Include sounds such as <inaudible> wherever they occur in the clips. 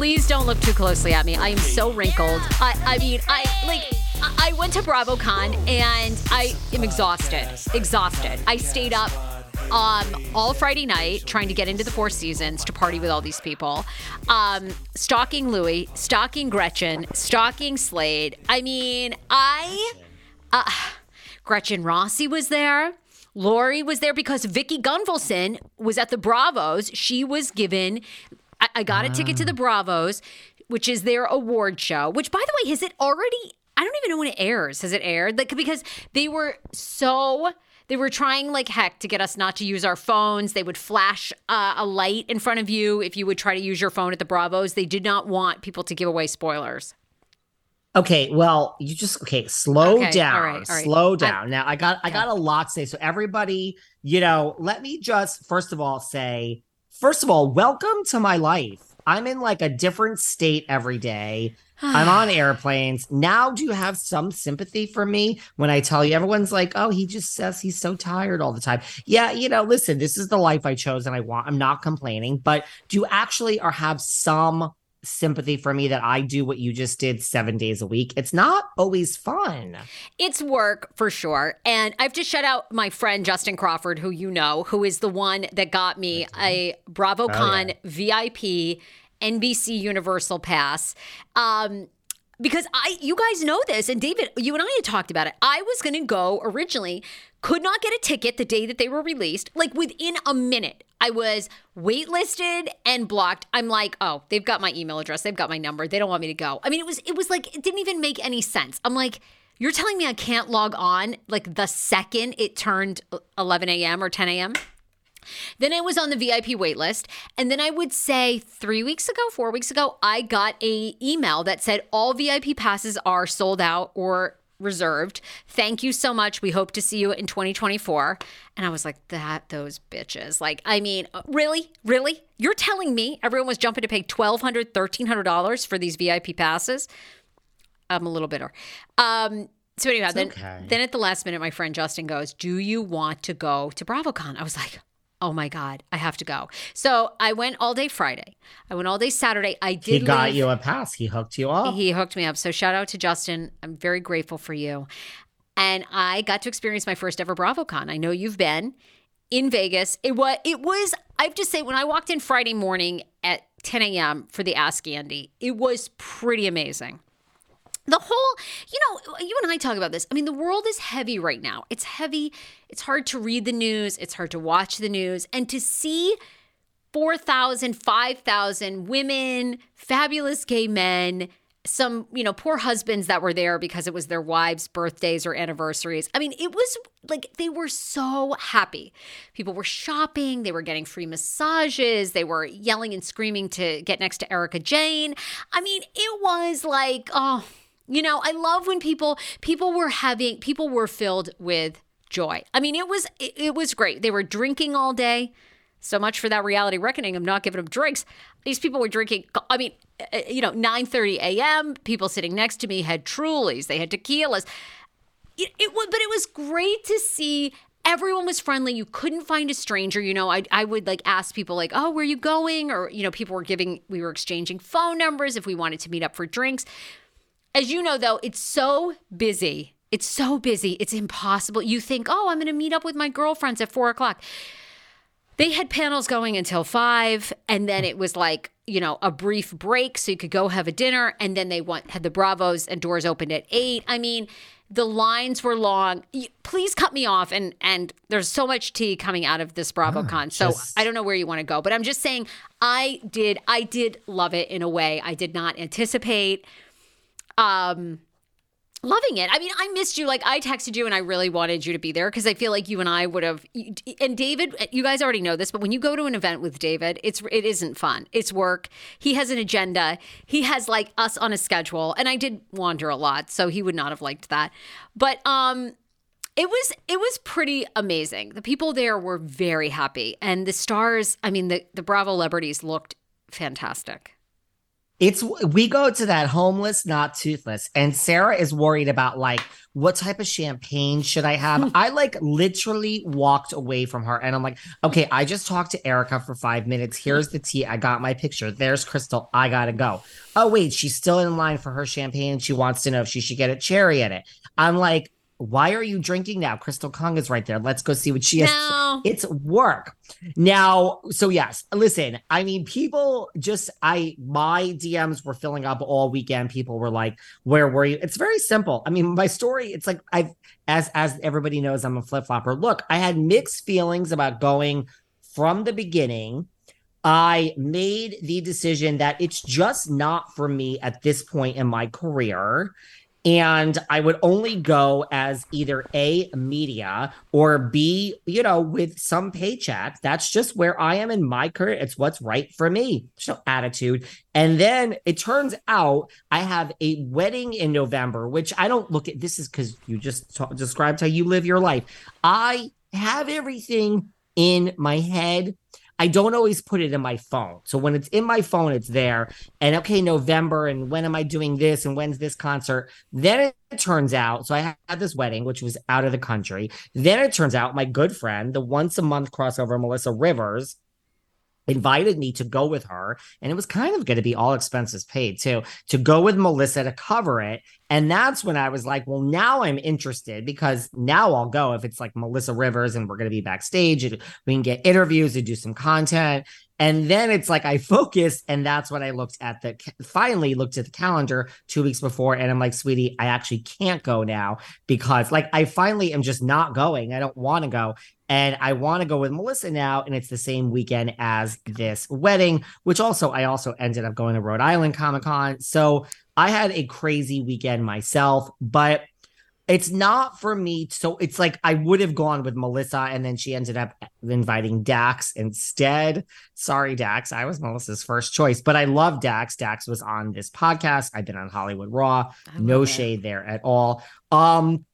Please don't look too closely at me. I am so wrinkled. I, I mean, I like. I went to BravoCon and I am exhausted. Exhausted. I stayed up um, all Friday night trying to get into the Four Seasons to party with all these people. Um, stalking Louis, stalking Gretchen, stalking Slade. I mean, I. Uh, Gretchen Rossi was there. Lori was there because Vicki Gunvalson was at the Bravos. She was given I, I got a ticket to the Bravos, which is their award show. Which, by the way, has it already? I don't even know when it airs. Has it aired? Like because they were so they were trying like heck to get us not to use our phones. They would flash uh, a light in front of you if you would try to use your phone at the Bravos. They did not want people to give away spoilers. Okay, well, you just okay, slow Okay, down. all right, all right. Slow down. now I got I got a lot to say. So everybody, you know, let me just first of all say, first of all, welcome to my life. I'm in like a different state every day. I'm on <sighs> airplanes. Now do you have some sympathy for me when I tell you everyone's like, "Oh, he just says he's so tired all the time." Yeah, you know, listen, this is the life I chose and I want. I'm not complaining, but do you actually or have some sympathy for me that I do what you just did 7 days a week? It's not always fun. It's work for sure. And I've just shout out my friend Justin Crawford, who you know, who is the one that got me a BravoCon VIP NBC Universal Pass. Um, because I, you guys know this, and David, you and I had talked about it. I was going to go originally could not get a ticket the day that they were released. Like within a minute, I was waitlisted and blocked. I'm like, oh, they've got my email address, they've got my number, they don't want me to go. I mean, it was it was like it didn't even make any sense. I'm like, you're telling me I can't log on like the second it turned 11 a.m. or 10 a.m. Then I was on the VIP waitlist, and then I would say three weeks ago, four weeks ago, I got a email that said all VIP passes are sold out or reserved. Thank you so much. We hope to see you in 2024. And I was like, that, those bitches. Like, I mean, uh, really? Really? You're telling me everyone was jumping to pay $1,200, $1,300 for these VIP passes? I'm a little bitter. Um, so anyhow, then, okay. then at the last minute, my friend Justin goes, do you want to go to BravoCon? I was like, oh my god i have to go. So i went all day friday. I went all day saturday. I did he got leave. you a pass. He hooked you up. He hooked me up. So shout out to justin. I'm very grateful for you. And i got to experience my first ever bravocon. I know you've been in vegas. It was it was i have to say when i walked in friday morning at 10 a.m for the ask andy it was pretty amazing the whole, you know, you and I talk about this. I mean, the world is heavy right now. It's heavy. It's hard to read the news, it's hard to watch the news, and to see 4,000, 5,000 women, fabulous gay men, some, you know, poor husbands that were there because it was their wives' birthdays or anniversaries. I mean, it was like they were so happy. People were shopping, they were getting free massages, they were yelling and screaming to get next to Erika Jayne I mean, it was like, oh, you know, I love when people people were having people were filled with joy. I mean, it was it, it was great. They were drinking all day. So much for that reality reckoning of not giving them drinks. These people were drinking. I mean, uh, uh, you know, 9:30 a.m. People sitting next to me had Trulies. They had tequilas. It, it but it was great to see everyone was friendly. You couldn't find a stranger. You know, I, I would like ask people like, oh, where are you going? Or, you know, people were giving, we were exchanging phone numbers if we wanted to meet up for drinks. As you know, though, it's so busy. It's so busy. It's impossible. You think, oh, I'm going to meet up with my girlfriends at four o'clock. They had panels going until five, and then it was like, you know, a brief break so you could go have a dinner. And then they want, had the Bravos and doors opened at eight. I mean, the lines were long. Please cut me off. And and there's so much tea coming out of this BravoCon. Ah, oh, so I don't know where you want to go, but I'm just saying I did I did love it in a way I did not anticipate um loving it. I mean, I missed you. Like, I texted you and I really wanted you to be there because I feel like you and I would have. And David, you guys already know this, but when you go to an event with David, it's it isn't fun. It's work. He has an agenda. He has like us on a schedule, and I did wander a lot, so he would not have liked that. But um, it was it was pretty amazing. The people there were very happy, and the stars. I mean, the the Bravo celebrities looked fantastic. It's we go to that homeless, not toothless, and Sarah is worried about like what type of champagne should I have? <laughs> I like literally walked away from her, and I'm like, okay, I just talked to Erika for five minutes. Here's the tea. I got my picture. There's Crystal. I gotta go. Oh wait, she's still in line for her champagne. She wants to know if she should get a cherry in it. I'm like, why are you drinking now? Crystal Kung is right there. Let's go see what she has. No. It's work. Now, so yes, listen, I mean, people just, I, my DMs were filling up all weekend. People were like, where were you? It's very simple. I mean, my story, it's like, I've, as, as everybody knows, I'm a flip flopper. Look, I had mixed feelings about going from the beginning. I made the decision that it's just not for me at this point in my career and I would only go as either A, media or B, you know, with some paycheck. That's just where I am in my career. It's what's right for me. So attitude. And then it turns out I have a wedding in November, which I don't look at. This is because you just t- described how you live your life. I have everything in my head I don't always put it in my phone. So when it's in my phone, it's there. And okay, November, and when am I doing this? And when's this concert? Then it turns out, so I had this wedding, which was out of the country. Then it turns out my good friend, the once a month crossover, Melissa Rivers, invited me to go with her and it was kind of going to be all expenses paid too to go with melissa to cover it and that's when i was like well now i'm interested because now i'll go if it's like melissa rivers and we're going to be backstage and we can get interviews and do some content and then it's like I <laughs> focus, and that's when I looked at the finally looked at the calendar two weeks before, and I'm like, sweetie, I actually can't go now because like I finally am just not going. I don't want to go. And I want to go with Melissa now, and it's the same weekend as this wedding, which also I also ended up going to Rhode Island Comic Con. So I had a crazy weekend myself, but it's not for me. So it's like I would have gone with Melissa, and then she ended up inviting Dax instead. Sorry, Dax. I was Melissa's first choice, but I love Dax. Dax was on this podcast. I've been on Hollywood Raw. No it. shade there at all. Um,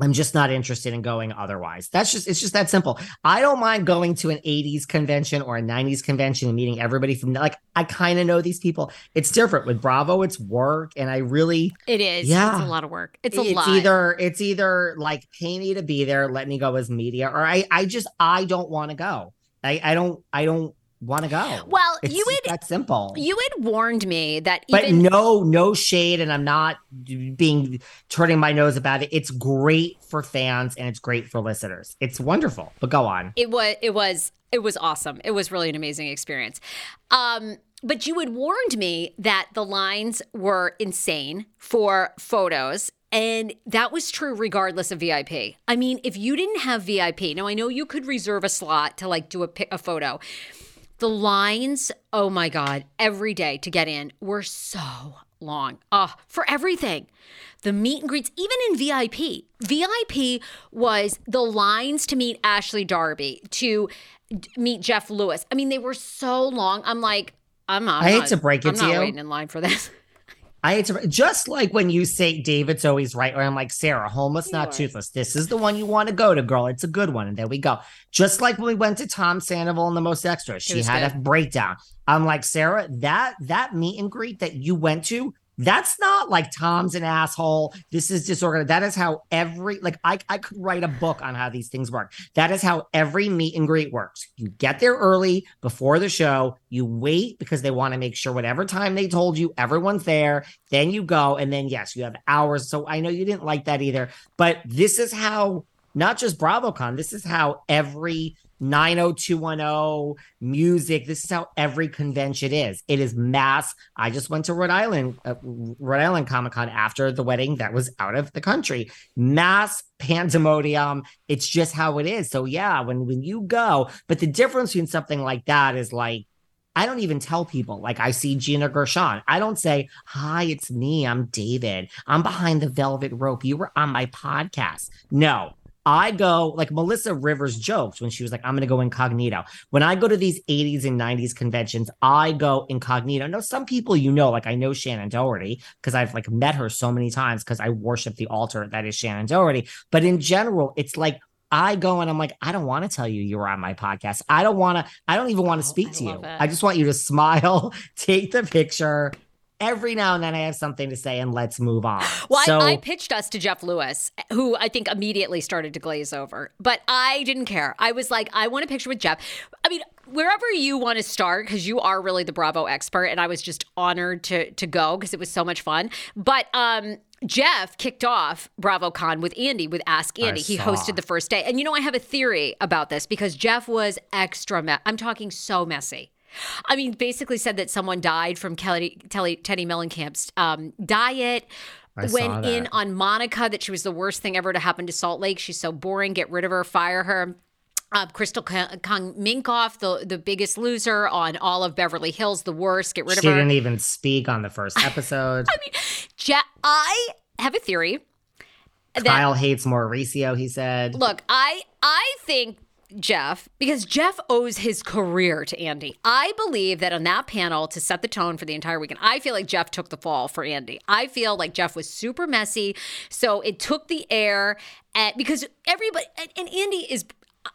I'm just not interested in going otherwise. That's just it's just that simple. I don't mind going to an 80s convention or a 90s convention and meeting everybody from like I kind of know these people. It's different with Bravo, it's work and I really It is. Yeah. It's a lot of work. It's a it's lot. either it's either like pay me to be there, let me go as media or I I just I don't want to go. I I don't I don't want to go. Well, it's you would that simple. You had warned me that, even, but no, no shade, and I'm not being turning my nose about it. It's great for fans and it's great for listeners. It's wonderful. But go on. It was. It was. It was awesome. It was really an amazing experience. Um, but you had warned me that the lines were insane for photos and that was true regardless of VIP. I mean, if you didn't have VIP, now I know you could reserve a slot to like do a, a photo, the lines, oh my God, every day to get in were so long. Oh, for everything. The meet and greets, even in VIP. VIP was the lines to meet Ashley Darby, to meet Jeff Lewis. I mean, they were so long. I'm like, I'm not. I hate to break it to you. I'm to not you. waiting in line for this. <laughs> I hate to just like when you say David's always right, or I'm like Sarah, homeless, not toothless. This is the one you want to go to, girl. It's a good one, and there we go. Just like when we went to Tom Sandoval and the Most Extra, she had good. a breakdown. I'm like Sarah, that that meet and greet that you went to, that's not like Tom's an asshole. This is disorganized. That is how every like I, I could write a book on how these things work. That is how every meet and greet works. You get there early before the show, you wait because they want to make sure whatever time they told you, everyone's there. Then you go, and then yes, you have hours. So I know you didn't like that either, but this is how not just BravoCon, this is how every 90210 music. This is how every convention is. It is mass. I just went to Rhode Island, uh, Rhode Island Comic Con after the wedding that was out of the country. Mass pandemonium. It's just how it is. So yeah, when when you go, but the difference between something like that is like I don't even tell people like I see Gina Gershon. I don't say, Hi, it's me. I'm David. I'm behind the velvet rope. You were on my podcast. No, I go like Melissa Rivers jokes when she was like, I'm going to go incognito. When I go to these 80s and 90s conventions, I go incognito. Now, some people you know, like I know Shannen Doherty because I've like met her so many times because I worship the altar that is Shannen Doherty. But in general, it's like I go and I'm like, I don't want to tell you you were on my podcast. I don't want to, I don't even want to speak oh, to you. It. I just want you to <laughs> smile, take the picture, every now and then I have something to say and let's move on. Well, so, I, I, pitched us to Jeff Lewis, who I think immediately started to glaze over, but I didn't care. I was like, I want a picture with Jeff. I mean, wherever you want to start, because you are really the Bravo expert, and I was just honored to to go because it was so much fun. But um, Jeff kicked off BravoCon with Andy with Ask Andy. He hosted the first day, and you know I have a theory about this because Jeff was extra. Me- I'm talking so messy. I mean, basically said that someone died from Kelly, Telly, Teddi Mellencamp's um, diet. I went in on Monica that she was the worst thing ever to happen to Salt Lake. She's so boring. Get rid of her. Fire her. Uh, Crystal Kung Minkoff, the the biggest loser on all of Beverly Hills, the worst. Get rid she of her. She didn't even speak on the first <laughs> episode. I mean, I have a theory. Kyle hates Mauricio. He said, "Look, I I think Jeff because Jeff owes his career to Andy. I believe that on that panel to set the tone for the entire weekend, I feel like Jeff took the fall for Andy. I feel like Jeff was super messy, so it took the air at because everybody and Andy is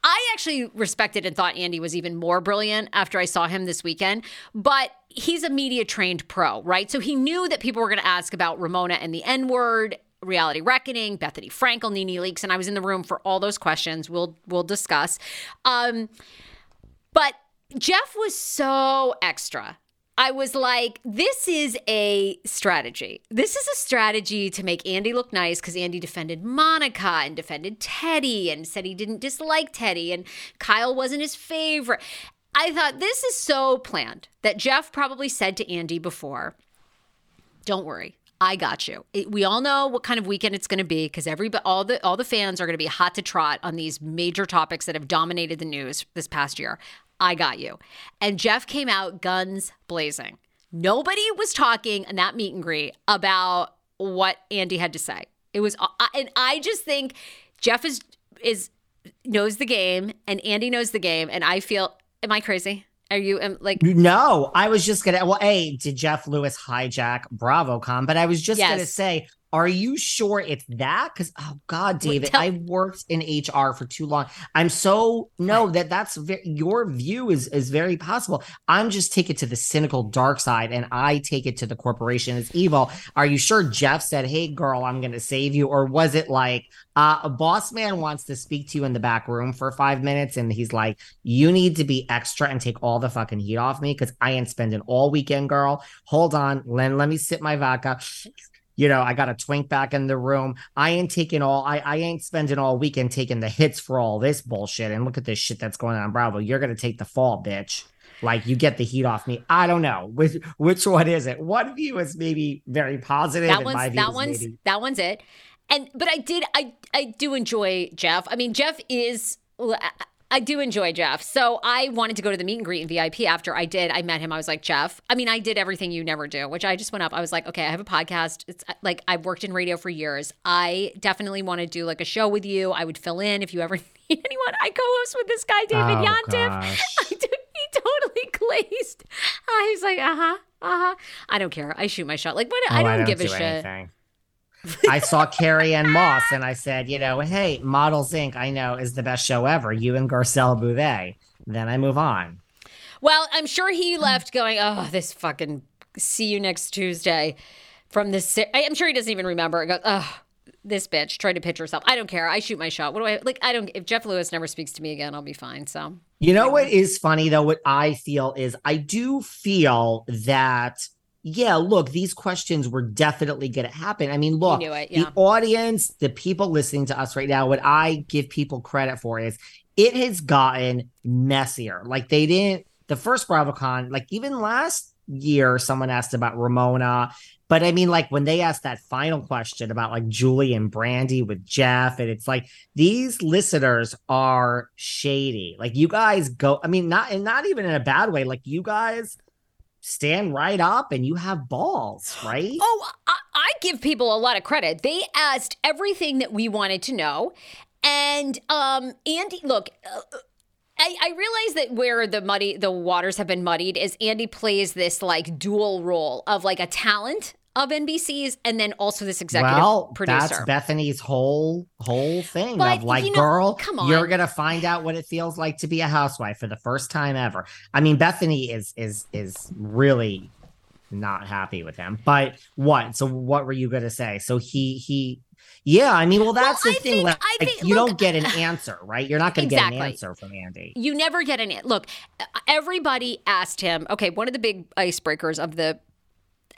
I actually respected and thought Andy was even more brilliant after I saw him this weekend, but he's a media trained pro, right? So he knew that people were going to ask about Ramona and the N word Reality Reckoning, Bethenny Frankel, NeNe Leakes, and I was in the room for all those questions. We'll we'll discuss. Um, but Jeff was so extra. I was like, this is a strategy. This is a strategy to make Andy look nice because Andy defended Monica and defended Teddi and said he didn't dislike Teddi and Kyle wasn't his favorite. I thought this is so planned that Jeff probably said to Andy before, don't worry. I got you. It, we all know what kind of weekend it's going to be because every all the all the fans are going to be hot to trot on these major topics that have dominated the news this past year. I got you. And Jeff came out guns blazing. Nobody was talking in that meet and greet about what Andy had to say. It was, uh, and I just think Jeff is is knows the game, and Andy knows the game, and I feel. Am I crazy? Are you um, like no? I was just gonna. Well, a did Jeff Lewis hijack BravoCon? But I was just Yes. gonna say, are you sure it's that? Because oh God, David, tell- I worked in HR for too long. I'm so no that that's ve- your view is is very possible. I'm just take it to the cynical dark side, and I take it to the corporation as evil. Are you sure Jeff said, "Hey, girl, I'm gonna save you," or was it like? Uh, a boss man wants to speak to you in the back room for five minutes, and he's like, "You need to be extra and take all the fucking heat off me because I ain't spending all weekend, girl. Hold on, Len, let me sip my vodka." You know, I got a twink back in the room. I ain't taking all. I I ain't spending all weekend taking the hits for all this bullshit. And look at this shit that's going on, Bravo. You're gonna take the fall, bitch. Like you get the heat off me. I don't know which which one is it. One view is maybe very positive. that one's view that one's maybe- that one's it and but i did i i do enjoy jeff i mean jeff is I do enjoy Jeff. So I wanted to go to the meet and greet in VIP after I did. I met him. I was like, Jeff, I mean, I did everything you never do, which I just went up. I was like, okay, I have a podcast. It's uh, like I've worked in radio for years. I definitely want to do like a show with you. I would fill in if you ever <laughs> need anyone. I co host with this guy, David Oh, Yontef. <laughs> I did, he totally <laughs> glazed. I was like, uh huh, uh huh. I don't care. I shoot my shot. Like, what? I Oh, don't give a do shit. <laughs> I saw Carrie Ann Moss and I said, you know, hey, Models Inc. I know is the best show ever. You and Garcelle Beauvais. Then I move on. Well, I'm sure he left going, oh, this fucking see you next Tuesday from this. I'm sure he doesn't even remember. It goes, oh, this bitch tried to pitch herself. I don't care. I shoot my shot. What do I like? I don't. If Jeff Lewis never speaks to me again, I'll be fine. So You know what is funny though? What I feel is I do feel that, yeah, look, these questions were definitely going to happen. I mean, look, it, yeah. the audience, the people listening to us right now, what I give people credit for is it has gotten messier. Like they didn't, the first BravoCon, like even last year, someone asked about Ramona. But I mean, like when they asked that final question about like Julie and Brandy with Jeff, and it's like these listeners are shady. Like you guys go, I mean, not and not even in a bad way. Like you guys stand right up and you have balls, right? Oh, I, I give people a lot of credit. They asked everything that we wanted to know. And um, Andy, look, uh, I, I realize that where the muddy the waters have been muddied is Andy plays this like dual role of like a talent of NBC's and then also this executive well, producer. that's Bethenny's whole whole thing But, of like, you know, girl, come on. you're gonna find out what it feels like to be a housewife for the first time ever. I mean, Bethany is is is really not happy with him. But what? So what were you gonna say? So he he. Yeah, I mean, well, that's Well, the I thing. think- like, think- you look, don't get an <laughs> answer, right? You're not going to get an answer from Andy. you never get an answer. look. Everybody asked him. Okay, one of the big icebreakers of the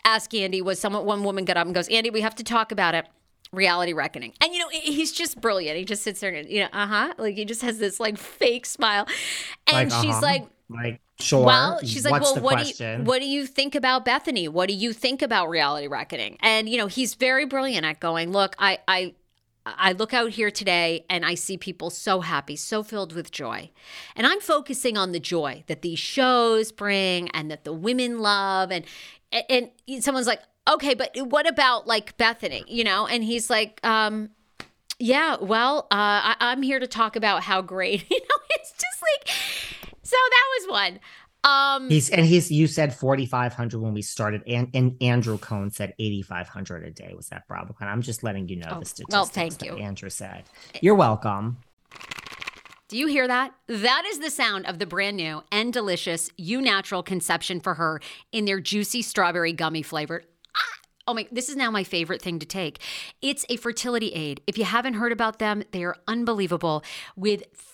Ask Andy was someone. One woman got up and goes, "Andy, we have to talk about it." Reality reckoning, and you know he's just brilliant. He just sits there and you know, uh huh, like he just has this like fake smile, and Like, she's uh-huh. like, like, sure. well, she's like, what's well, what do you what do you think about Bethenny? What do you think about reality reckoning? And you know, he's very brilliant at going. Look, I I I look out here today and I see people so happy, so filled with joy, and I'm focusing on the joy that these shows bring and that the women love. And and, and someone's like, okay, but what about like Bethenny? You know? And he's like, um. Yeah, well, uh, I, I'm here to talk about how great. <laughs> You know, it's just like, so that was one. Um, He's and he's you said 4500 when we started and, and Andrew Cohen said 8500 a day was that BravoCon. I'm just letting you know Oh, the statistics well, thank you. Andrew said. You're welcome. do you hear that? That is the sound of the brand new and delicious EU Natural Conception for Her in their juicy strawberry gummy flavored. Ah! Oh my, this is now my favorite thing to take. It's a fertility aid. If you haven't heard about them, they are unbelievable with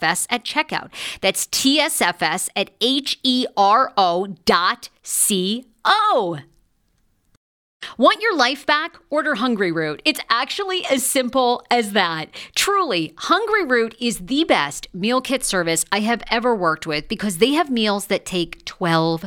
at checkout. That's TSFS at H E R O dot C O. Want your life back? Order Hungry Root. It's actually as simple as that. Truly, Hungry Root is the best meal kit service I have ever worked with because they have meals that take 12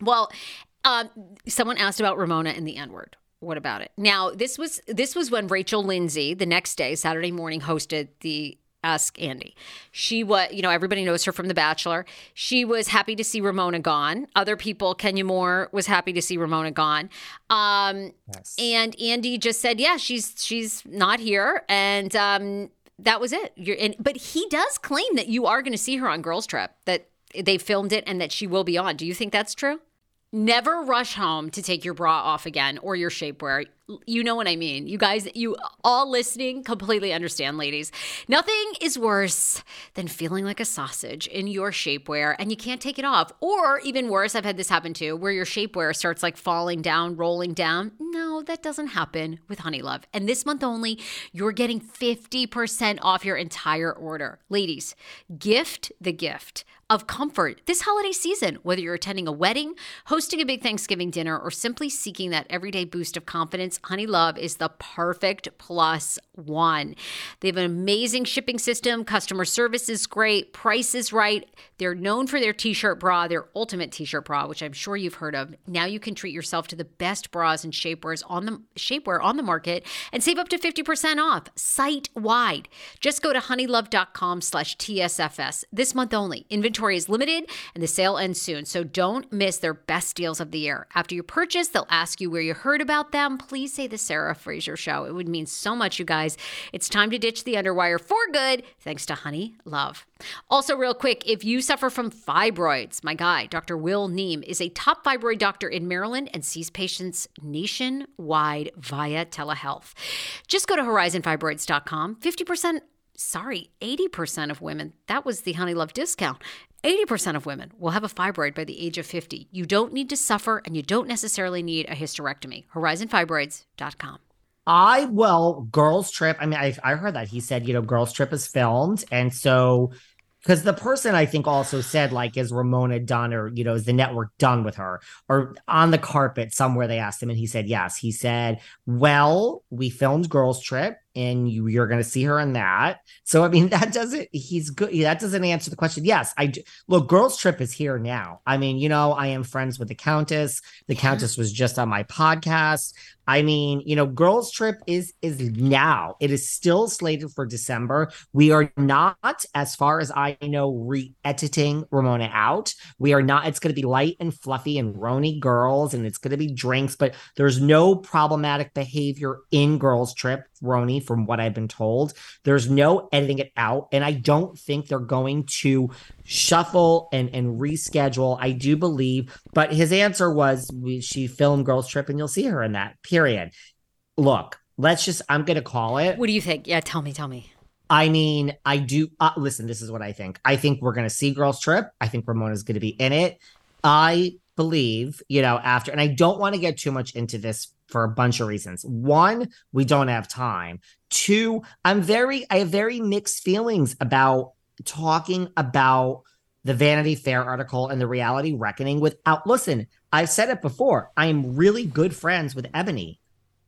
Well, uh, someone asked about Ramona and the N word what about it? Now, this was this was when Rachel Lindsay the next day, Saturday morning, hosted the Ask Andy. She was, you know, everybody knows her from The Bachelor. She was happy to see Ramona gone. Other people, Kenya Moore was happy to see Ramona gone. Um, yes. And Andy just said, "Yeah, she's she's not here," and um, that was it. You're, and, but he does claim that you are going to see her on Girls Trip. That they filmed it and that she will be on. Do you think that's true? Never rush home to take your bra off again or your shapewear. You know what I mean. You guys, you all listening completely understand, ladies. Nothing is worse than feeling like a sausage in your shapewear and you can't take it off. Or even worse, I've had this happen too, where your shapewear starts like falling down, rolling down. No, that doesn't happen with Honeylove. And this month only, you're getting 50% off your entire order. Ladies, gift the gift of comfort this holiday season, whether you're attending a wedding, hosting a big Thanksgiving dinner, or simply seeking that everyday boost of confidence. Honeylove is the perfect plus one. They have an amazing shipping system, customer service is great, price is right. They're known for their t shirt bra, their ultimate t shirt bra, which I'm sure you've heard of. Now you can treat yourself to the best bras and shapewears on the shapewear on the market and save up to 50% off site wide. Just go to honeylove.com slash TSFS this month only. Inventory is limited and the sale ends soon, so don't miss their best deals of the year. After you purchase, they'll ask you where you heard about them. Please say the Sarah Fraser Show. It would mean so much, you guys. It's time to ditch the underwire for good, thanks to Honeylove. Also, real quick, if you suffer from fibroids, my guy, Dr. Will Neem, is a top fibroid doctor in Maryland and sees patients nationwide via telehealth. Just go to horizonfibroids.com. 50% sorry, 80% of women, that was the Honeylove discount. 80% of women will have a fibroid by the age of 50. You don't need to suffer and you don't necessarily need a hysterectomy. HorizonFibroids.com. I well, Girls Trip. I mean, I I heard that he said, you know, Girls Trip is filmed, and so because the person I think also said like, is Ramona done, or you know, is the network done with her, or on the carpet somewhere? They asked him, and he said yes. He said, well, we filmed Girls Trip and you, you're going to see her in that. So I mean, <laughs> that doesn't. He's good. That doesn't answer the question. Yes, I look. Girls Trip is here now. I mean, you know, I am friends with the Countess. The Countess was just on my podcast. I mean, you know, Girls Trip is is now. It is still slated for December. We are not, as far as I know, re-editing Ramona out. We are not. It's going to be light and fluffy and Roni girls, and it's going to be drinks. But there's no problematic behavior in Girls Trip, Roni, from what I've been told. There's no editing it out, and I don't think they're going to shuffle and and reschedule. I do believe, but his answer was we, she filmed Girls Trip, and you'll see her in that. Period. Look, let's just. I'm going to call it. What do you think? Yeah, tell me, tell me. I mean, I do. Uh, listen, this is what I think. I think we're going to see Girls Trip. I think Ramona's going to be in it. I believe, you know, after, and I don't want to get too much into this for a bunch of reasons. One, we don't have time. Two, I'm very, I have very mixed feelings about talking about the Vanity Fair article and the reality reckoning without, listen, I've said it before. I am really good friends with Eboni.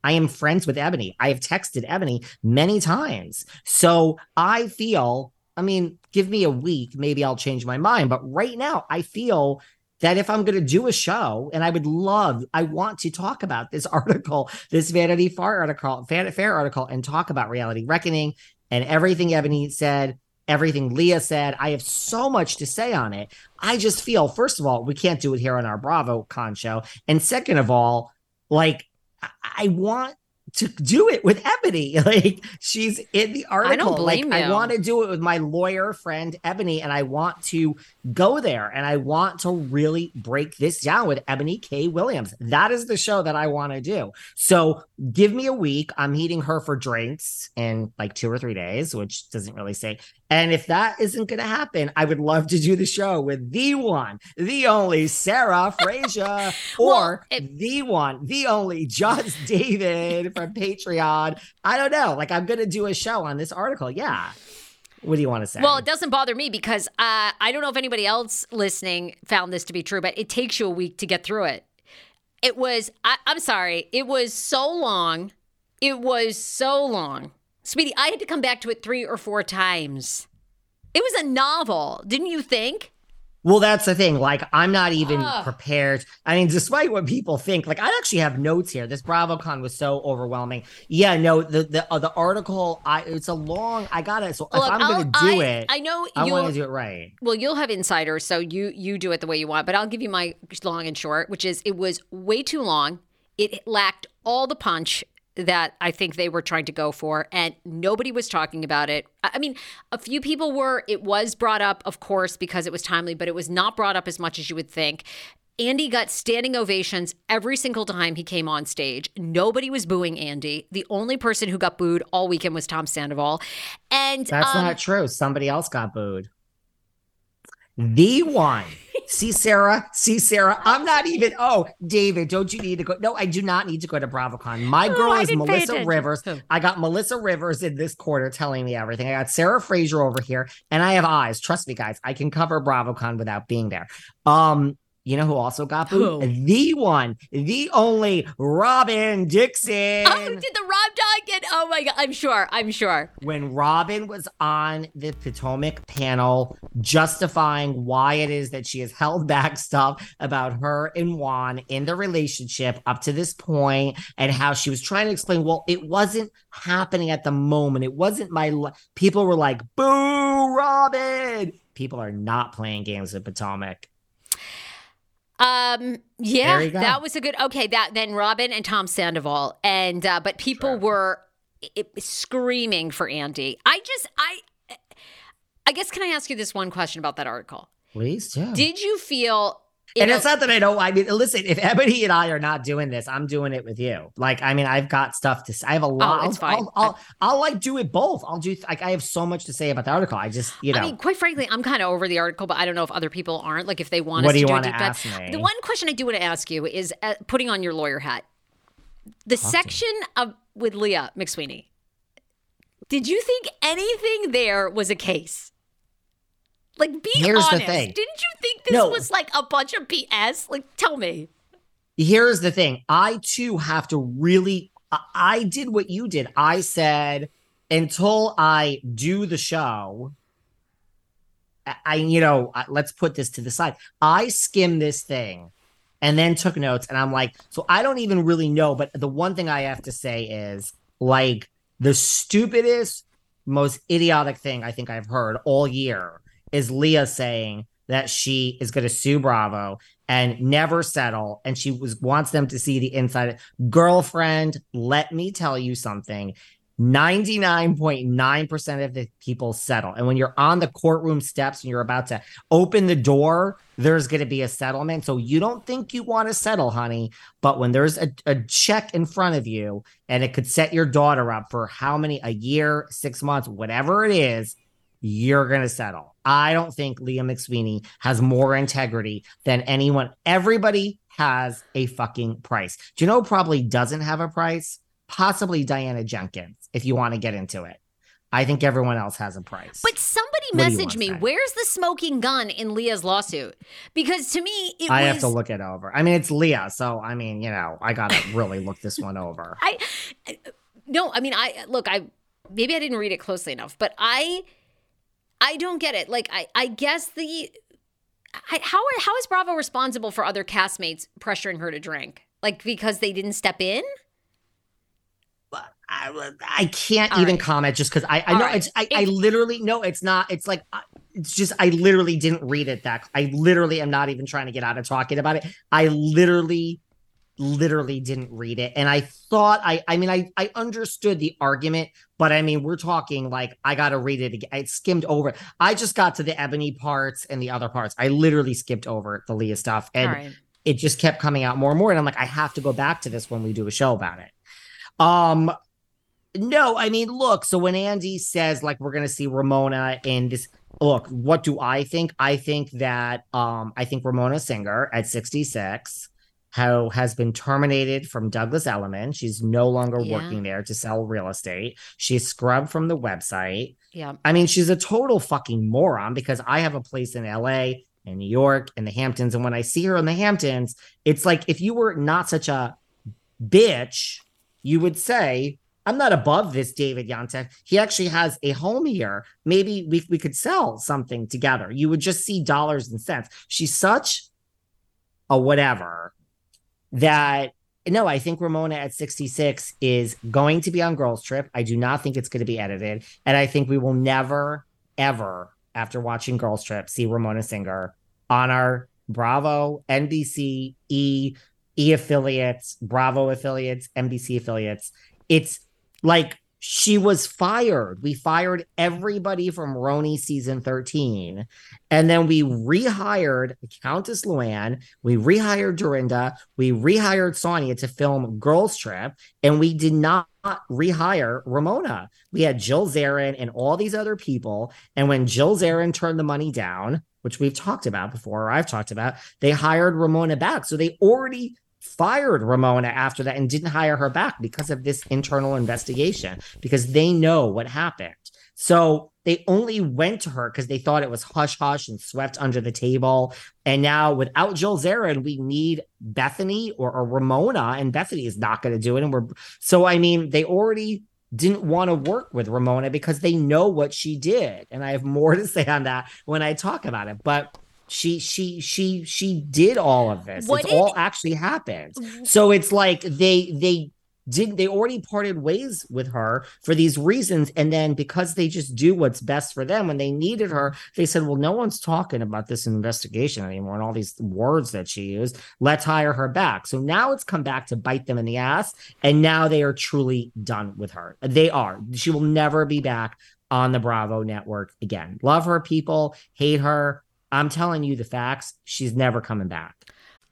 I am friends with Eboni. I have texted Eboni many times. So I feel, I mean, give me a week, maybe I'll change my mind. But right now, I feel that if I'm going to do a show, and I would love, I want to talk about this <laughs> article, this Vanity Fair article, Vanity Fair article, and talk about reality reckoning and everything Eboni said, everything Leah said. I have so much to say on it. I just feel, first of all, we can't do it here on our Bravo Con show, and second of all, like I want to do it with Eboni. <laughs> Like she's in the article. I don't blame like, you. I want to do it with my lawyer friend Eboni, and I want to go there and I want to really break this down with Eboni K. Williams. That is the show that I want to do. So give me a week. I'm meeting her for drinks in like two or three days, which doesn't really say. And if that isn't going to happen, I would love to do the show with the one, the only Sarah Fraser, <laughs> or Well, it- the one, the only Just <laughs> David from Patreon. I don't know. Like, I'm going to do a show on this article. Yeah. What do you want to say? Well, it doesn't bother me because uh, I don't know if anybody else listening found this to be true, but it takes you a week to get through it. It was, I, I'm sorry, it was so long. It was so long. Sweetie, I had to come back to it three or four times. It was a novel, didn't you think? Well, that's the thing. Like, I'm not even Ugh. prepared. I mean, despite what people think, like, I actually have notes here. This BravoCon was so overwhelming. Yeah, no, the the uh, the article. I it's a long. I got it. So if I'm I'll- gonna do I, it, I know I want to do it right. Well, you'll have insiders, so you you do it the way you want. But I'll give you my long and short, which is it was way too long. It lacked all the punch that I think they were trying to go for, and nobody was talking about it. I mean, a few people were. It was brought up, of course, because it was timely, but it was not brought up as much as you would think. Andy got standing ovations every single time he came on stage. Nobody was booing Andy. The only person who got booed all weekend was Tom Sandoval. And That's um, not true. Somebody else got booed. The one. See, Sarah. See, Sarah. I'm not even. Oh, David, don't you need to go? No, I do not need to go to BravoCon. My Oh, girl I is Melissa. Rivers. Oh. I got Melissa Rivers in this quarter telling me everything. I got Sarah Fraser over here, and I have eyes. Trust me, guys. I can cover BravoCon without being there. Um, you know who also got booed? Who? The one, the only Robin oh, Dixon. Oh, did the Rob Dog get? Oh my God. I'm sure. I'm sure. when Robin was on the Potomac panel justifying why it is that she has held back stuff about her and Juan in the relationship up to this point and how she was trying to explain, well, it wasn't happening at the moment. It wasn't my li-. people were like, boo, Robin. People are not playing games with Potomac. Um. Yeah, There you go. that was a good. Okay, that then Robin and Tom Sandoval, and uh, but people Sure. were i- i- screaming for Andy. I just, I, I guess, can I ask you this one question about that article? Please do. Did you feel? And know- it's not that I don't. I mean, listen, if Eboni and I are not doing this, I'm doing it with you. Like, I mean, I've got stuff to say. I have a lot. Oh, it's I'll, fine. I'll, I'll, I'll, like do it both. I'll do like I have so much to say about the article. I just, you know, I mean, quite frankly, I'm kind of over the article, but I don't know if other people aren't. Like, if they want what us do to you do a to deep dive. The one question I do want to ask you is uh, putting on your lawyer hat. The Talk section of with Leah McSweeney. Did you think anything there was a case? Like, be Here's the honest. thing. Didn't you think this No. was like a bunch of BS? Like, tell me. Here's the thing. I too have to really. I, did what you did. I said until I do the show. I- I, you know, let's put this to the side. I skimmed this thing and then took notes, and I'm like, so I don't even really know. But the one thing I have to say is like the stupidest, most idiotic thing I think I've heard all year is Leah saying that she is going to sue Bravo and never settle, and she was wants them to see the inside. Girlfriend, let me tell you something. 99.9% of the people settle. And when you're on the courtroom steps and you're about to open the door, there's going to be a settlement. So you don't think you want to settle, honey. But when there's a, a check in front of you and it could set your daughter up for how many, a year, six months, whatever it is, you're going to settle. I don't think Leah McSweeney has more integrity than anyone. Everybody has a fucking price. Do you know who probably doesn't have a price? Possibly Diana Jenkins, if you want to get into it. I think everyone else has a price. But somebody What messaged me, where's the smoking gun in Leah's lawsuit? Because to me, it I was. have to look it over. I mean, it's Leah, so I mean, you know, I gotta really look this one over. <laughs> I uh, no, I mean, I look, I maybe I didn't read it closely enough, but I I don't get it. Like, I I guess the I, how how is Bravo responsible for other castmates pressuring her to drink? Like because they didn't step in? I, I can't All even right. comment just because I, I All know right. it's I, I literally no, it's not. It's like I- it's just I literally didn't read it. That I literally am not even trying to get out of talking about it. I literally, literally didn't read it, and I thought I I mean I I understood the argument, but I mean we're talking like I got to read it again. I skimmed over. it. I just got to the Eboni parts and the other parts. I literally skipped over the Leah stuff, and right. it just kept coming out more and more and i'm like i have to go back to this when we do a show about it um no i mean look so when andy says like we're gonna see ramona in this look what do i think i think that um i think ramona singer at 66 how has been terminated from douglas elliman she's no longer Yeah. working there to sell real estate she's scrubbed from the website Yeah. I mean, she's a total fucking moron because I have a place in LA and New York and the Hamptons. And when I see her in the Hamptons, it's like if you were not such a bitch, you would say, I'm not above this David Yontef. He actually has a home here. Maybe we, we could sell something together. You would just see dollars and cents. She's such a whatever that no, I think Ramona at 66 is going to be on Girls Trip. I do not think it's going to be edited. And I think we will never, ever, after watching Girls Trip, see Ramona Singer on our Bravo, NBC, E, E affiliates, Bravo affiliates, NBC affiliates. It's like she was fired. We fired everybody from RHONY season 13. And then we rehired Countess Luann. We rehired Dorinda. We rehired Sonja to film Girls Trip. And we did not rehire Ramona. We had Jill Zarin and all these other people. And when Jill Zarin turned the money down, which we've talked about before, or I've talked about, they hired Ramona back. So they already fired Ramona after that and didn't hire her back because of this internal investigation because they know what happened. So they only went to her because they thought it was hush hush and swept under the table. And now without Jill Zarin, we need Bethenny or, or Ramona, and Bethenny is not going to do it. And we're so I mean, they already didn't want to work with Ramona because they know what she did. And I have more to say on that when I talk about it. But she she she she did all of this. What it's did, all actually happened. So it's like they they did they already parted ways with her for these reasons. And then because they just do what's best for them when they needed her they said well no one's talking about this investigation anymore and all these words that she used. Let's hire her back. So now it's come back to bite them in the ass and now they are truly done with her. They are. She will never be back on the bravo network again. Love her people. Hate her I'm telling you the facts. She's never coming back.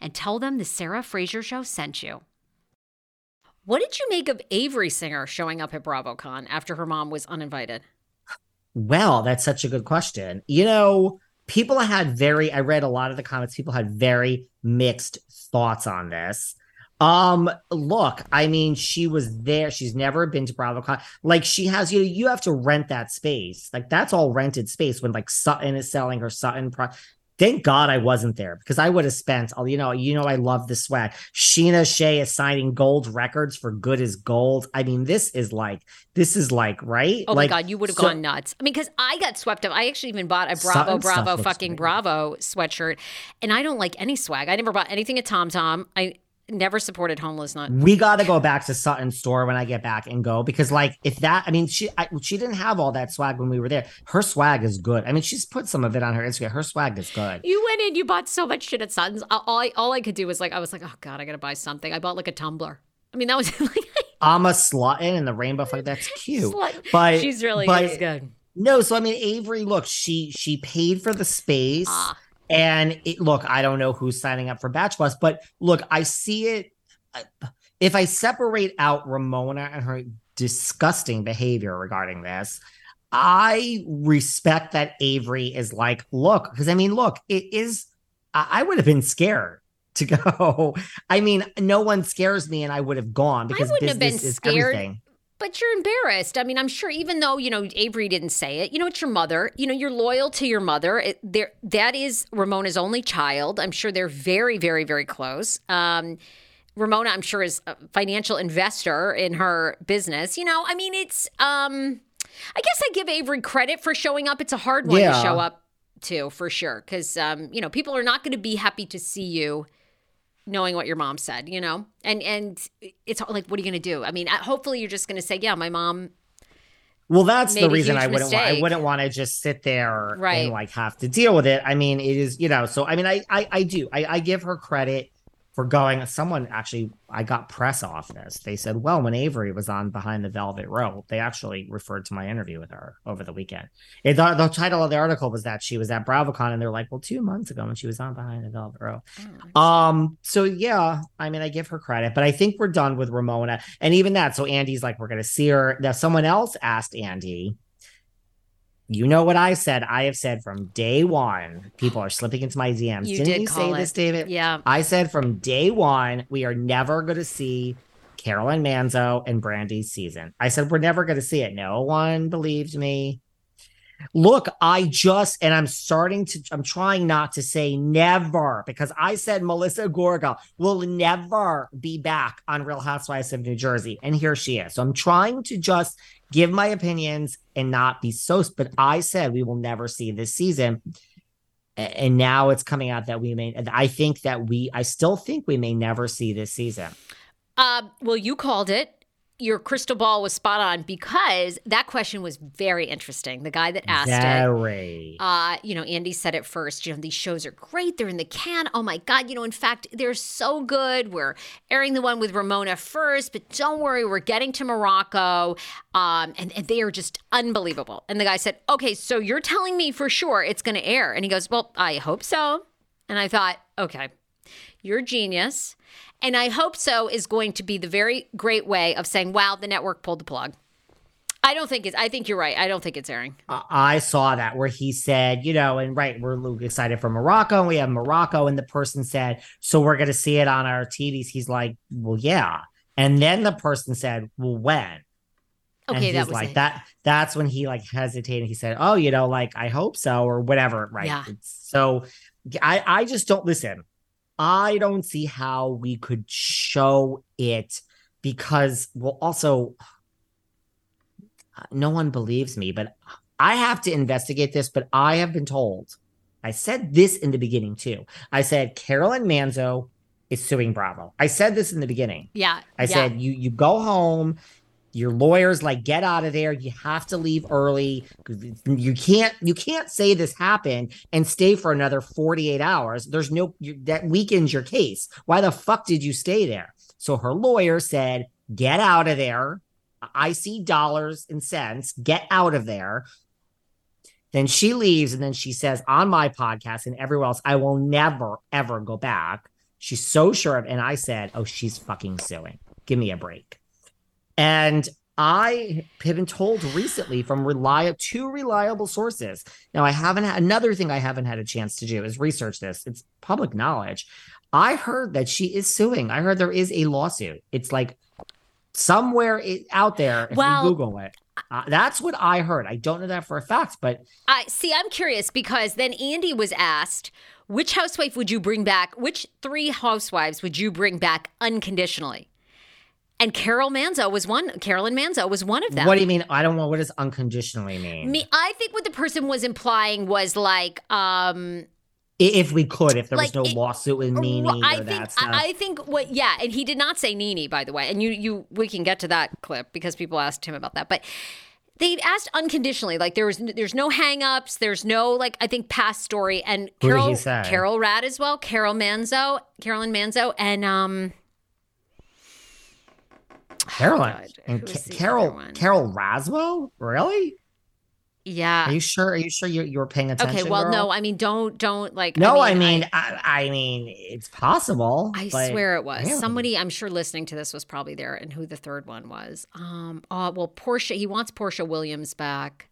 and tell them the Sarah Fraser Show sent you. What did you make of Avery Singer showing up at BravoCon after her mom was uninvited? Well, that's such a good question. You know, people had very, I read a lot of the comments, people had very mixed thoughts on this. Um, look, I mean, she was there. She's never been to BravoCon. Like she has, you know, you have to rent that space. Like that's all rented space when like Sutton is selling her Sutton. Pro- Thank God I wasn't there because I would have spent, all, you know, you know, I love the swag. Scheana Shay is signing gold records for good as gold. I mean, this is like, this is like, right? Oh like, my God, you would have so, gone nuts. I mean, because I got swept up. I actually even bought a Bravo, Bravo, fucking. Bravo sweatshirt, and I don't like any swag. I never bought anything at Tom Tom. I never supported homeless not We got to go back to Sutton store when I get back and go because like if that I mean she I, she didn't have all that swag when we were there. Her swag is good. I mean she's put some of it on her Instagram. Her swag is good. You went in, you bought so much shit at Sutton's. All I all I could do was like I was like oh god I gotta buy something. I bought like a tumbler. I mean that was <laughs> like I'm a Slutton and the rainbow flag. That's cute. Slut. But she's really but, good. No, so I mean Avery. Look, she she paid for the space. Ah and it, look, I don't know who's signing up for Batch Plus, but look, I see it. Uh, if I separate out Ramona and her disgusting behavior regarding this, I respect that Avery is like, look, because I mean, look, it is, I would have been scared to <laughs> go. I mean, no one scares me and I would have gone because I wouldn't have been scared. But you're embarrassed. I mean, I'm sure even though, you know, Avery didn't say it, you know, it's your mother. You know, you're loyal to your mother. It, there that is Ramona's only child. I'm sure they're very, very, very close. Um, Ramona, I'm sure, is a financial investor in her business. You know, I mean, it's um I guess I give Avery credit for showing up. It's a hard one yeah. to show up to for sure. Cause um, you know, people are not gonna be happy to see you knowing what your mom said, you know? And and it's like what are you going to do? I mean, hopefully you're just going to say, "Yeah, my mom well, that's the reason I wouldn't. Want, I wouldn't want to just sit there right. and like have to deal with it. I mean, it is you know. So I mean, I I, I do. I, I give her credit for going. Someone actually, I got press off this. They said, well, when Avery was on Behind the Velvet Rope, they actually referred to my interview with her over the weekend. It, the, the title of the article was that she was at BravoCon, and they're like, well, two months ago when she was on Behind the Velvet Rope. Oh, Um, so yeah, I mean, I give her credit, but I think we're done with Ramona, and even that. So Andy's like, we're gonna see her. Now, someone else asked Andy. You know what I said? I have said from day one. People are slipping into my DMs. You Didn't did you say it. this, David? yeah. I said from day one, we are never going to see Carolyn Manzo and Brandi's season. I said we're never going to see it. No one believed me. Look, I just, and I'm starting to, I'm trying not to say never because I said Melissa Gorga will never be back on Real Housewives of New Jersey. And here she is. So I'm trying to just give my opinions and not be so, but I said we will never see this season. And now it's coming out that we may, I think that we, I still think we may never see this season. Uh, well, you called it. Your crystal ball was spot on because that question was very interesting. The guy that asked it. Very. Uh, you know, Andy said it first. You know, these shows are great. They're in the can. Oh my God. You know, in fact, they're so good. We're airing the one with Ramona first, but don't worry, we're getting to Morocco. Um, and, and they are just unbelievable. And the guy said, Okay, so you're telling me for sure it's going to air. And he goes, Well, I hope so. And I thought, Okay, you're a genius. And I hope so is going to be the very great way of saying, Wow, the network pulled the plug. I don't think it's, I think you're right. I don't think it's airing. I saw that where he said, you know, and right, we're excited for Morocco. And we have Morocco, and the person said, so we're going to see it on our TVs. He's like, well, yeah. And then the person said, well, when? and Okay, he's that was like it. that. That's when he like hesitated. He said, "Oh, you know, like I hope so, or whatever." Right. Yeah. It's- so I I just don't listen. I don't see how we could show it because well, also uh, no one believes me, but I have to investigate this. But I have been told. I said this in the beginning too. I said Carolyn Manzo is suing Bravo. I said this in the beginning. Yeah. I yeah. said you you go home. Your lawyers like get out of there. You have to leave early. You can't you can't say this happened and stay for another 48 hours. There's no that weakens your case. Why the fuck did you stay there? So her lawyer said, "Get out of there. I see dollars and cents. Get out of there." Then she leaves and then she says on my podcast and everywhere else, I will never ever go back. She's so sure of, and I said, "Oh, she's fucking suing. Give me a break." And I have been told recently from reliable two reliable sources. Now, I haven't had another thing I haven't had a chance to do is research this. It's public knowledge. I heard that she is suing. I heard there is a lawsuit. It's like somewhere it, out there. If Well- you Google it, uh, that's what I heard. I don't know that for a fact, but I see. I'm curious because then Andy was asked, which housewife would you bring back? Which three housewives would you bring back unconditionally? And Carol Manzo was one. Carolyn Manzo was one of them. what do you mean? I don't know. What does unconditionally mean? Me, I think what the person was implying was like, um, if we could, if there Like, was no it- lawsuit with Nene I or think that stuff. I, I think what yeah, and he did not say Nene by the way, and you you we can get to that clip because people asked him about that, but they asked unconditionally, like there was there's no hangups, there's no like I think past story, and Carol? Carol Radziwill, Carol Manzo, Carolyn Manzo, and um Caroline God, and Ca- was the other Carol? Carol Radziwill. Really? yeah. Are you sure? Are you sure you you were paying attention? Okay, well, girl? no, I mean, don't, don't like. No, I I mean, I, I mean, it's possible. I swear it was really. somebody. I'm sure listening to this was probably there, and who the third one was. Um. Oh well, Portia. He wants Porsha Williams back.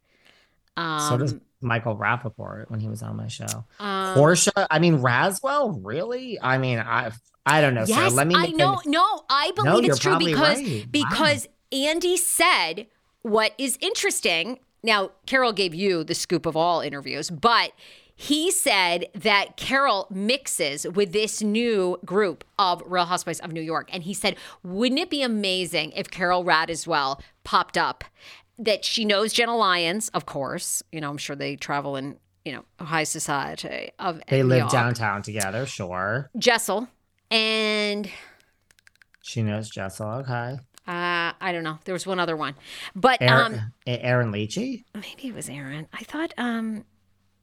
Um, So does Michael Rapaport when he was on my show. um, Porsha. I mean, Radziwill. Really? I mean, I I don't know. Yes, Sarah. Let me. I know. an- No, I believe you're it's true because right. Wow. because Andy said what is interesting. Now, Carol gave you the scoop of all interviews, but he said that Carol mixes with this new group of Real Housewives of New York. And he said, wouldn't it be amazing if Carol Radziwill popped up? That she knows Jenna Lyons, of course. You know, I'm sure they travel in, you know, high society of They live downtown together. Sure. Jessel and She knows Jessel. Okay. Uh, I don't know. There was one other one, but Erin, um, Erin Lichy. maybe it was Erin. I thought um,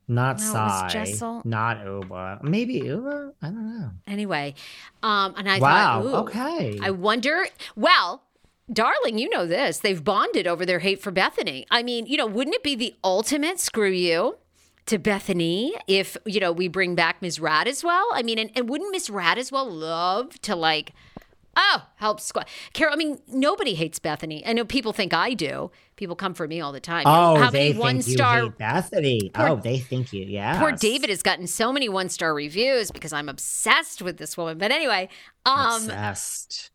Not No, Sai. Jessel. Not Ubah. Maybe Ubah. I don't know. Anyway, um, and I wow. thought, okay. I wonder. Well, darling, you know this. They've bonded over their hate for Bethenny. I mean, you know, wouldn't it be the ultimate screw you to Bethenny if you know we bring back Ms. Radziwill? I mean, and, and wouldn't Miss Radziwill love to like? Oh, help squad. Carol, I mean, nobody hates Bethenny. I know people think I do. People come for me all the time. oh, How they many one think star you hate Bethenny. Poor- oh, they think you. Yeah. Poor David has gotten so many one star reviews because I'm obsessed with this woman. But anyway, um, Obsessed.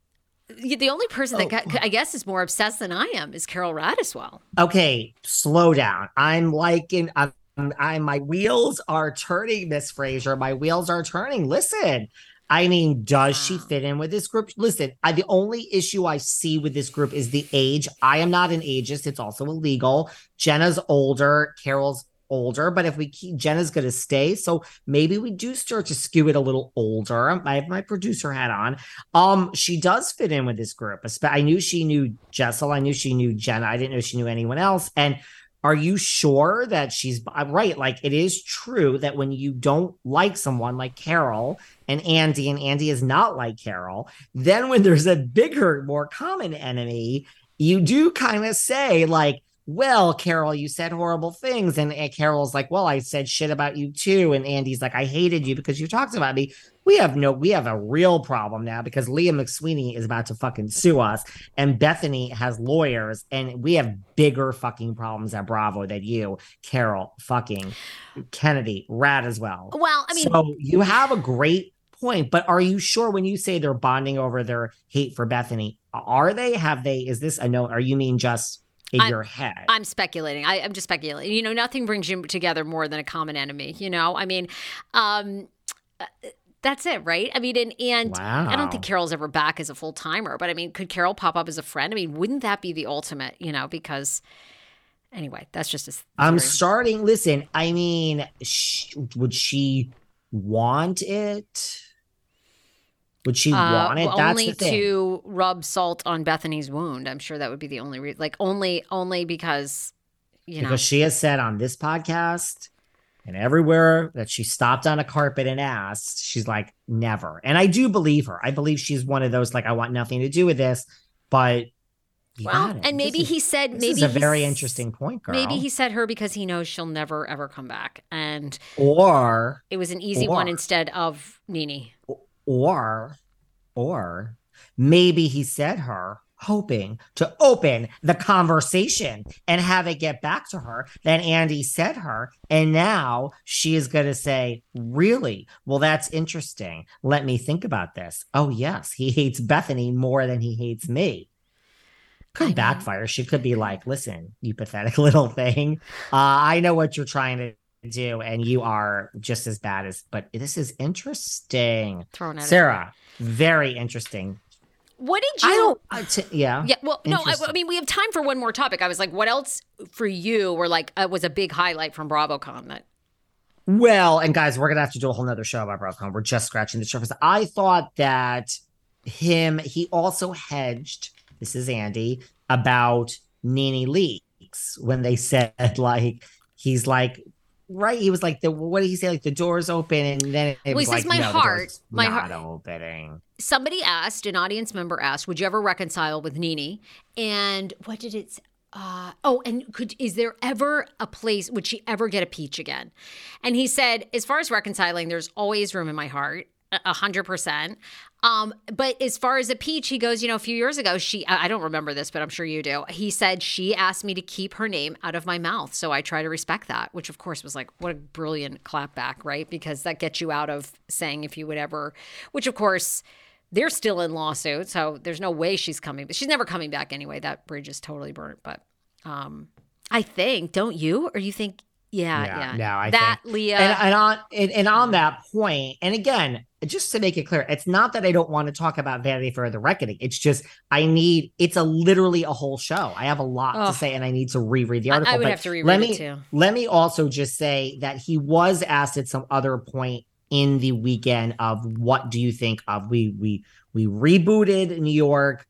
the only person that Oh. got, I guess is more obsessed than I am is Carol Radziwill. Okay, slow down. I'm like in. I'm, I'm. My wheels are turning, Miss Fraser. My wheels are turning. Listen. I mean, does she fit in with this group? Listen, I, the only issue I see with this group is the age. I am not an ageist. It's also illegal. Jenna's older. Carol's older. But if we keep Jenna's going to stay, so maybe we do start to skew it a little older. I have my producer hat on. Um, she does fit in with this group. I knew she knew Jessel. I knew she knew Jenna. I didn't know she knew anyone else. And are you sure that she's right? Like it is true that when you don't like someone like Carol and Andy, and Andy is not like Carol, then when there's a bigger, more common enemy, you do kind of say like. Well, Carol, you said horrible things. And Carol's like, Well, I said shit about you too. And Andy's like, I hated you because you talked about me we have no we have a real problem now because Leah McSweeney is about to fucking sue us and Bethenny has lawyers and we have bigger fucking problems at Bravo than you, Carol, fucking Kennedy, Radziwill. Well, I mean, so you have a great point, but are you sure when you say they're bonding over their hate for Bethenny? Are they? Have they? Is this a no? Are you mean just in I'm- your head? I'm speculating. I, I'm just speculating. You know, nothing brings you together more than a common enemy. You know, I mean, um, uh, that's it, right? I mean, and, and I don't think Carol's ever back as a full timer, but I mean, could Carol pop up as a friend? I mean, wouldn't that be the ultimate? You know, because anyway, that's just a s- I'm starting. Listen, I mean, sh- would she want it? Would she Uh, want it? That's only to rub salt on Bethenny's wound. I'm sure that would be the only reason. Like only, only because you know. because she has said on this podcast and everywhere that she stopped on a carpet and asked, she's like, never. And I do believe her. I believe she's one of those like, I want nothing to do with this, but. well, and maybe is- he said This maybe is a very interesting point, girl. Maybe he said her because he knows she'll never ever come back, and or it was an easy one instead of Nene. or or maybe he said her hoping to open the conversation and have it get back to her then andy said her. And now she is going to say really? Well that's interesting. Let me think about this. Oh yes he hates Bethenny more than he hates me. Could backfire. She could be like listen you pathetic <laughs> little thing. Uh, i know what you're trying to do and you are just as bad as but this is interesting. Thrown at her. Sarah, very interesting. What did you? I don't. I t- yeah. Yeah, well, no, I, I mean, we have time for one more topic. I was like, what else for you were like, uh, was a big highlight from BravoCon that, Well, and guys, we're gonna have to do a whole nother show about BravoCon. We're just scratching the surface. I thought that him. He also hedged. This is Andy about Nene Leakes when they said like he's like. Right, he was like the what did he say? Like the doors open, and then it Well, he was says, like "My no, heart- my heart- opening. somebody asked, an audience member asked, would you ever reconcile with Nene? And what did it say? Uh, oh, and could is there ever a place would she ever get a peach again? And he said, as far as reconciling, there's always room in my heart, a hundred percent. Um, but as far as a peach, he goes, you know, a few years ago, she I don't remember this, but I'm sure you do. He said she asked me to keep her name out of my mouth, so I try to respect that, which of course was like what a brilliant clapback, right? Because that gets you out of saying if you would ever, which of course they're still in lawsuit, so there's no way she's coming. But she's never coming back anyway. That bridge is totally burnt. But um, I think, don't you? Or you think, yeah, Yeah, yeah, no, I that Leah. and, and on and, and on that point, and again, just to make it clear, it's not that I don't want to talk about Vanity Fair the Reckoning. It's just I need it's a literally a whole show. I have a lot Ugh. to say, and I need to reread the article. I would but have to reread let it me too. let me also just say that he was asked at some other point in the weekend of what do you think of we we we rebooted New York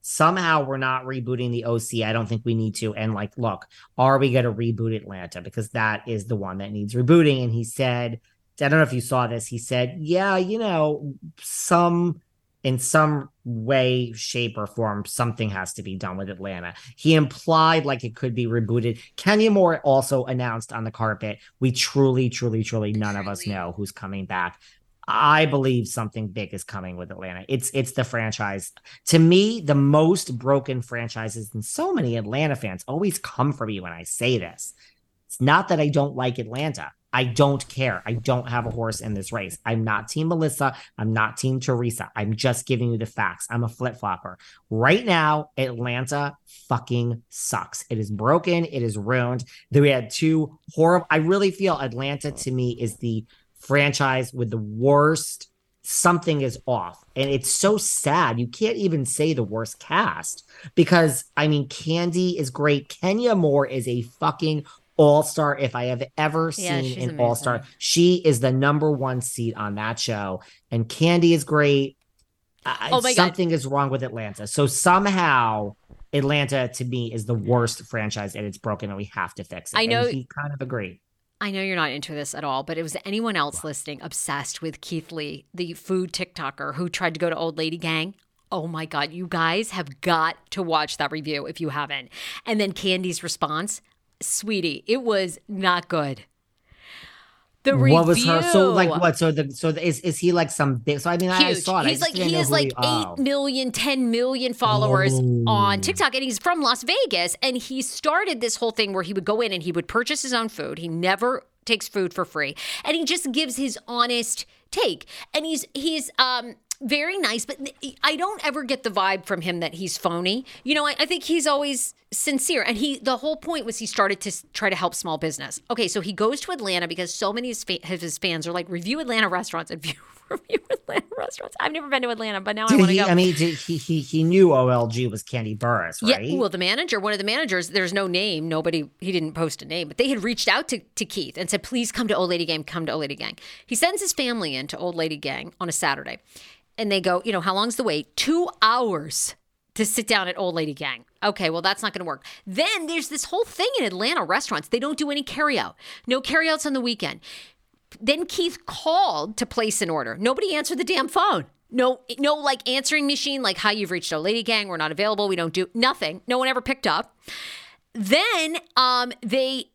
somehow we're not rebooting the OC. I don't think we need to. And like, look, are we going to reboot Atlanta? Because that is the one that needs rebooting. And he said, I don't know if you saw this. He said, yeah, you know, some in some way, shape, or form, something has to be done with Atlanta. He implied like it could be rebooted. Kenya Moore also announced on the carpet, we truly, truly, truly, none of us know who's coming back. I believe something big is coming with Atlanta. It's it's the franchise. To me, the most broken franchises, and so many Atlanta fans always come for me when I say this. It's not that I don't like Atlanta. I don't care. I don't have a horse in this race. I'm not Team Melissa. I'm not Team Teresa. I'm just giving you the facts. I'm a flip flopper. Right now, Atlanta fucking sucks. It is broken. It is ruined. We had two horrible. I really feel Atlanta to me is the franchise with the worst. Something is off. And it's so sad. You can't even say the worst cast because, I mean, Kandi is great. Kenya Moore is a fucking all star if I have ever Yeah, seen an all star. She is the number one seat on that show, and Kandi is great. I- Oh my God. something is wrong with Atlanta. So somehow Atlanta to me is the worst franchise, and it's broken, and we have to fix it. I And know- he kind of agreed. I know you're not into this at all, but it was anyone else listening obsessed with Keith Lee, the food TikToker who tried to go to Old Lady Gang. Oh my God, you guys have got to watch that review if you haven't. And then Kandi's response, sweetie, it was not good. The review. What was her? So like what? So the so the, is is he like some big? So I mean, I, I saw it. He's like he has who like oh. eight million, ten million followers Oh. on TikTok, and he's from Las Vegas. And he started this whole thing where he would go in and he would purchase his own food. He never takes food for free, and he just gives his honest take. And he's he's um very nice, but I don't ever get the vibe from him that he's phony. You know, I, I think he's always sincere. And he, the whole point was he started to try to help small business. Okay, so he goes to Atlanta because so many of his, fa- of his fans are like, review Atlanta restaurants <laughs> and view, review Atlanta restaurants. I've never been to Atlanta, but now I want to go. I mean, did he he he knew OLG was Kandi Burruss, right? Yeah, well, the manager, one of the managers, there's no name. Nobody, he didn't post a name, but they had reached out to, to Keith and said, please come to Old Lady Gang, come to Old Lady Gang. He sends his family in to Old Lady Gang on a Saturday. And they go, you know, how long's the wait? Two hours to sit down at Old Lady Gang. Okay, well, that's not going to work. Then there's this whole thing in Atlanta restaurants. They don't do any carryout, no carryouts on the weekend. Then Keith called to place an order. Nobody answered the damn phone. No, no, like answering machine, like hi, you've reached Old Lady Gang. We're not available. We don't do nothing. No one ever picked up. Then um, they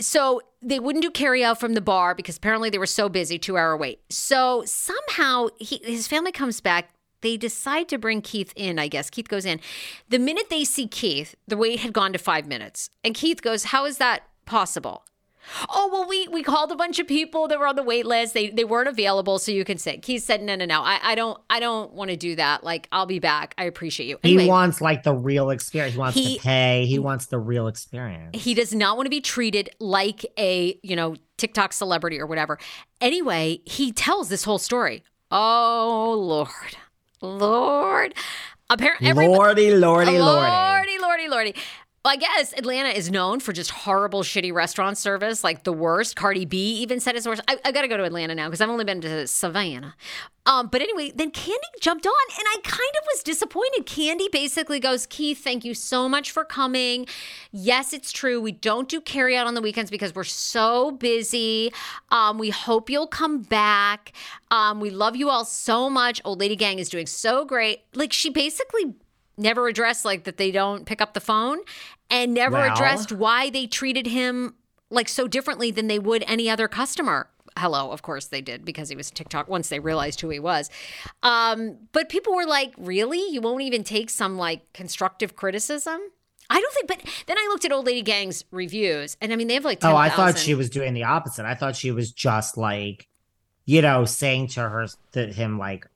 so they wouldn't do carry out from the bar because apparently they were so busy, two hour wait. So somehow he, his family comes back. They decide to bring Keith in, I guess. Keith goes in. The minute they see Keith, the wait had gone to five minutes. And Keith goes, How is that possible? Oh well, we we called a bunch of people that were on the wait list. They they weren't available, so you can sit. Keith said, "No, no, no. I, I don't I don't want to do that. Like I'll be back. I appreciate you." he wants like the real experience. He wants He- to pay. He wants the real experience. he does not want to be treated like a you know TikTok celebrity or whatever. Anyway, he tells this whole story. Oh Lord, Lord. Apparently, lordy, lordy, lordy. lordy, lordy, lordy. Well, I guess Atlanta is known for just horrible, shitty restaurant service, like the worst. Cardi B even said it's worse. I, I got to go to Atlanta now because I've only been to Savannah. Um, but anyway, then Kandi jumped on, and I kind of was disappointed. Kandi basically goes, Keith, thank you so much for coming. Yes, it's true. We don't do carry out on the weekends because we're so busy. Um, we hope you'll come back. Um, we love you all so much. Old Lady Gang is doing so great. Like she basically never addressed like that they don't pick up the phone and never Well. addressed why they treated him like so differently than they would any other customer. Hello, of course they did because he was TikTok once they realized who he was. Um, but people were like, really? You won't even take some like constructive criticism? I don't think, but then I looked at Old Lady Gang's reviews and I mean, they have like 10, Oh, I thought she was doing the opposite. I thought she was just like, you know, saying to her to him like,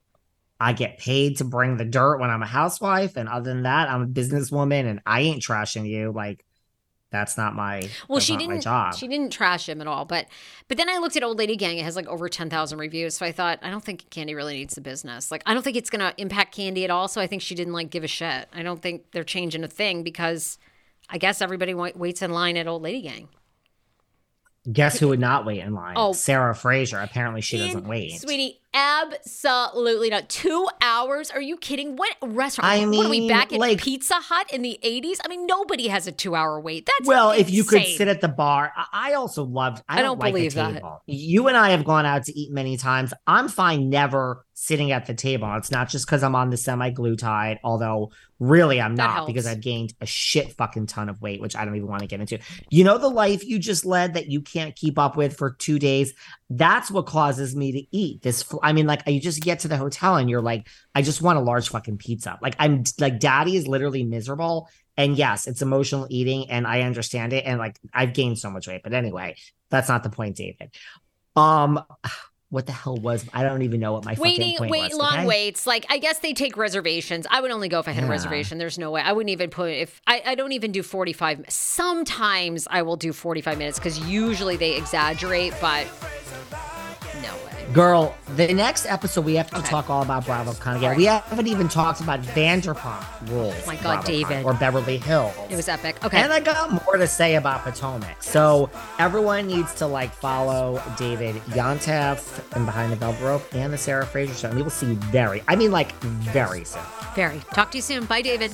I get paid to bring the dirt when I'm a housewife, and other than that, I'm a businesswoman, and I ain't trashing you. Like, that's not my Well, she didn't. job. She didn't trash him at all. But but then I looked at Old Lady Gang. It has like over ten thousand reviews. So I thought I don't think Kandi really needs the business. Like I don't think it's gonna impact Kandi at all. So I think she didn't like give a shit. I don't think they're changing a thing because I guess everybody wa- waits in line at Old Lady Gang. Guess who would not wait in line? Oh. Sarah Fraser. Apparently, she doesn't wait. sweetie. Absolutely not. Two hours? Are you kidding? What restaurant? I what are we mean, back at like- Pizza Hut in the 80s? I mean, nobody has a two hour wait. That's Well, if you could sit at the bar, I also loved. I, I don't like believe that. You and I have gone out to eat many times. I'm fine never sitting at the table. It's not just because I'm on the semaglutide, although really I'm not because. I've gained a shit fucking ton of weight, which I don't even want to get into. You know the life you just led that you can't keep up with for two days. That's what causes me to eat this. I mean, like you just get to the hotel and you're like, I just want a large fucking pizza. Like I'm like, daddy is literally miserable. And yes, it's emotional eating, and I understand it. And like I've gained so much weight, but anyway, that's not the point, David. Um, what the hell was? I don't even know what my Waiting, fucking point wait, was. long okay? waits. Like I guess they take reservations. I would only go if I had a reservation. There's no way. I wouldn't even put if I, I don't even do 45. Sometimes I will do 45 minutes because usually they exaggerate, but. Girl, the next episode we have to Okay. talk all about again. All right. We haven't even talked about Vanderpump Rules. Oh my God, David. or Beverly Hills. It was epic. Okay. And I got more to say about Potomac. So everyone needs to like follow David Yontef and Behind the Velvet Rope and the Sarah Fraser Show. And we will see you very, I mean like very soon. Very. Talk to you soon. Bye, David.